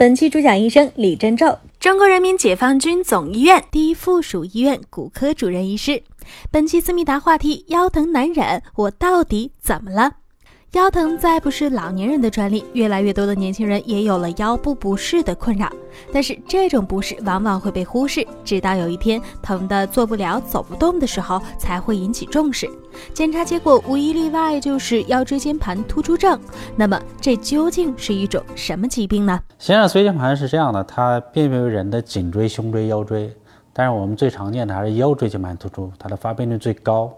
本期主讲医生李珍宙，中国人民解放军总医院第一附属医院骨科主任医师。本期思密达话题：腰疼难忍，我到底怎么了？腰疼再不是老年人的专利，越来越多的年轻人也有了腰部不适的困扰。但是这种不适往往会被忽视，直到有一天疼得做不了、走不动的时候，才会引起重视。检查结果无一例外就是腰椎间盘突出症。那么这究竟是一种什么疾病呢？先上椎间盘是这样的，它辨别为人的颈椎、胸椎、腰椎，但是我们最常见的还是腰椎间盘突出，它的发病率最高。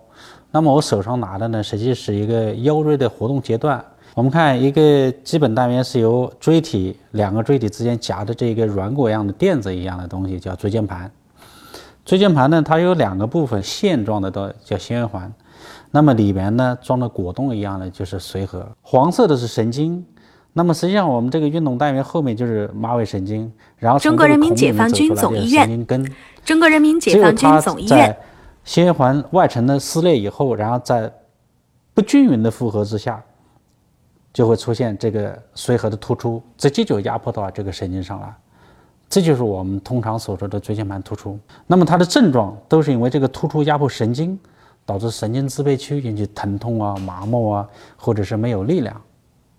那么我手上拿的呢，实际是一个腰椎的活动阶段。我们看一个基本单元是由椎体两个椎体之间夹的这个软骨样的垫子一样的东西，叫椎间盘。椎间盘呢，它有两个部分，线状的都叫纤维环。那么里面呢装的果冻一样的就是髓核。黄色的是神经。那么实际上我们这个运动单元后面就是马尾神经，然后中国人民解放军总医院。中国人民解放军总医院。纤维环外层的撕裂以后，然后在不均匀的负荷之下，就会出现这个髓核的突出，直接就压迫到这个神经上了。这就是我们通常所说的椎间盘突出。那么它的症状都是因为这个突出压迫神经，导致神经支配区引起疼痛啊、麻木啊，或者是没有力量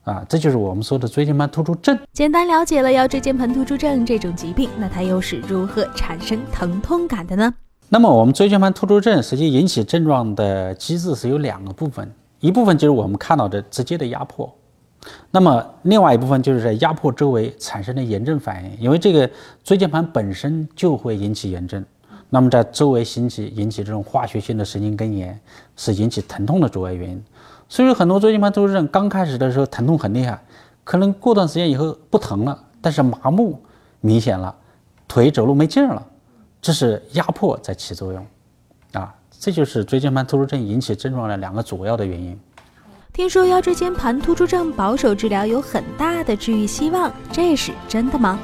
啊，这就是我们说的椎间盘突出症。简单了解了腰椎间盘突出症这种疾病，那它又是如何产生疼痛感的呢？那么我们椎间盘突出症实际引起症状的机制是有两个部分，一部分就是我们看到的直接的压迫，那么另外一部分就是在压迫周围产生的炎症反应，因为这个椎间盘本身就会引起炎症，那么在周围引起引起这种化学性的神经根炎，是引起疼痛的主要原因。所以很多椎间盘突出症刚开始的时候疼痛很厉害，可能过段时间以后不疼了，但是麻木明显了，腿走路没劲了。这是压迫在起作用，啊，这就是椎间盘突出症引起症状的两个主要的原因。听说腰椎间盘突出症保守治疗有很大的治愈希望，这是真的吗？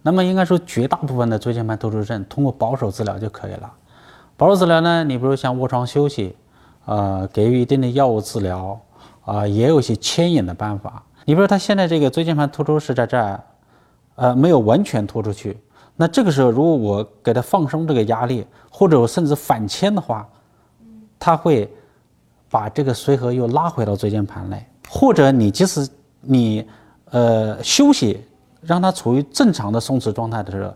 那么应该说，绝大部分的椎间盘突出症通过保守治疗就可以了。保守治疗呢，你比如像卧床休息，呃，给予一定的药物治疗，啊，也有一些牵引的办法。你比如他现在这个椎间盘突出是在这儿，呃，没有完全突出去。那这个时候，如果我给他放松这个压力，或者我甚至反牵的话，他会把这个髓核又拉回到椎间盘来。或者你即使你呃休息，让它处于正常的松弛状态的时候，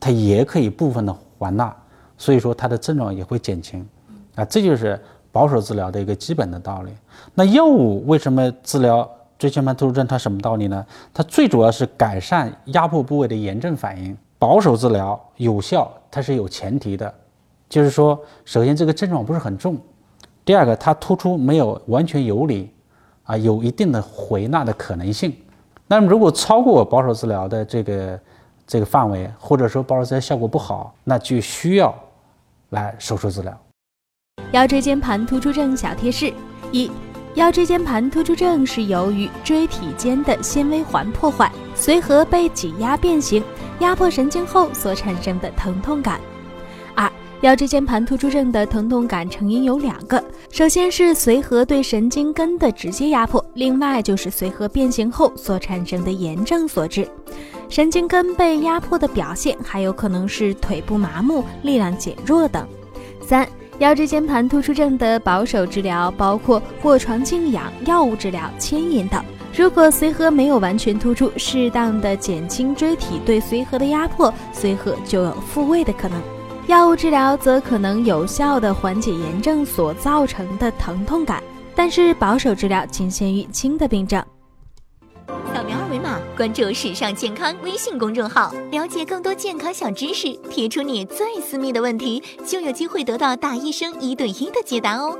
它也可以部分的还纳，所以说它的症状也会减轻。啊，这就是保守治疗的一个基本的道理。那药物为什么治疗椎间盘突出症？它什么道理呢？它最主要是改善压迫部位的炎症反应。保守治疗有效，它是有前提的，就是说，首先这个症状不是很重，第二个它突出没有完全游离，啊，有一定的回纳的可能性。那么如果超过保守治疗的这个这个范围，或者说保守治疗效果不好，那就需要来手术治疗。腰椎间盘突出症小贴士：一、腰椎间盘突出症是由于椎体间的纤维环破坏，髓核被挤压变形。压迫神经后所产生的疼痛感。二、腰椎间盘突出症的疼痛感成因有两个，首先是髓核对神经根的直接压迫，另外就是髓核变形后所产生的炎症所致。神经根被压迫的表现还有可能是腿部麻木、力量减弱等。三、腰椎间盘突出症的保守治疗包括卧床静养、药物治疗、牵引等。如果髓核没有完全突出，适当的减轻椎体对髓核的压迫，髓核就有复位的可能。药物治疗则可能有效的缓解炎症所造成的疼痛感，但是保守治疗仅限于轻的病症。扫描二维码关注“时尚健康”微信公众号，了解更多健康小知识，提出你最私密的问题，就有机会得到大医生一对一的解答哦。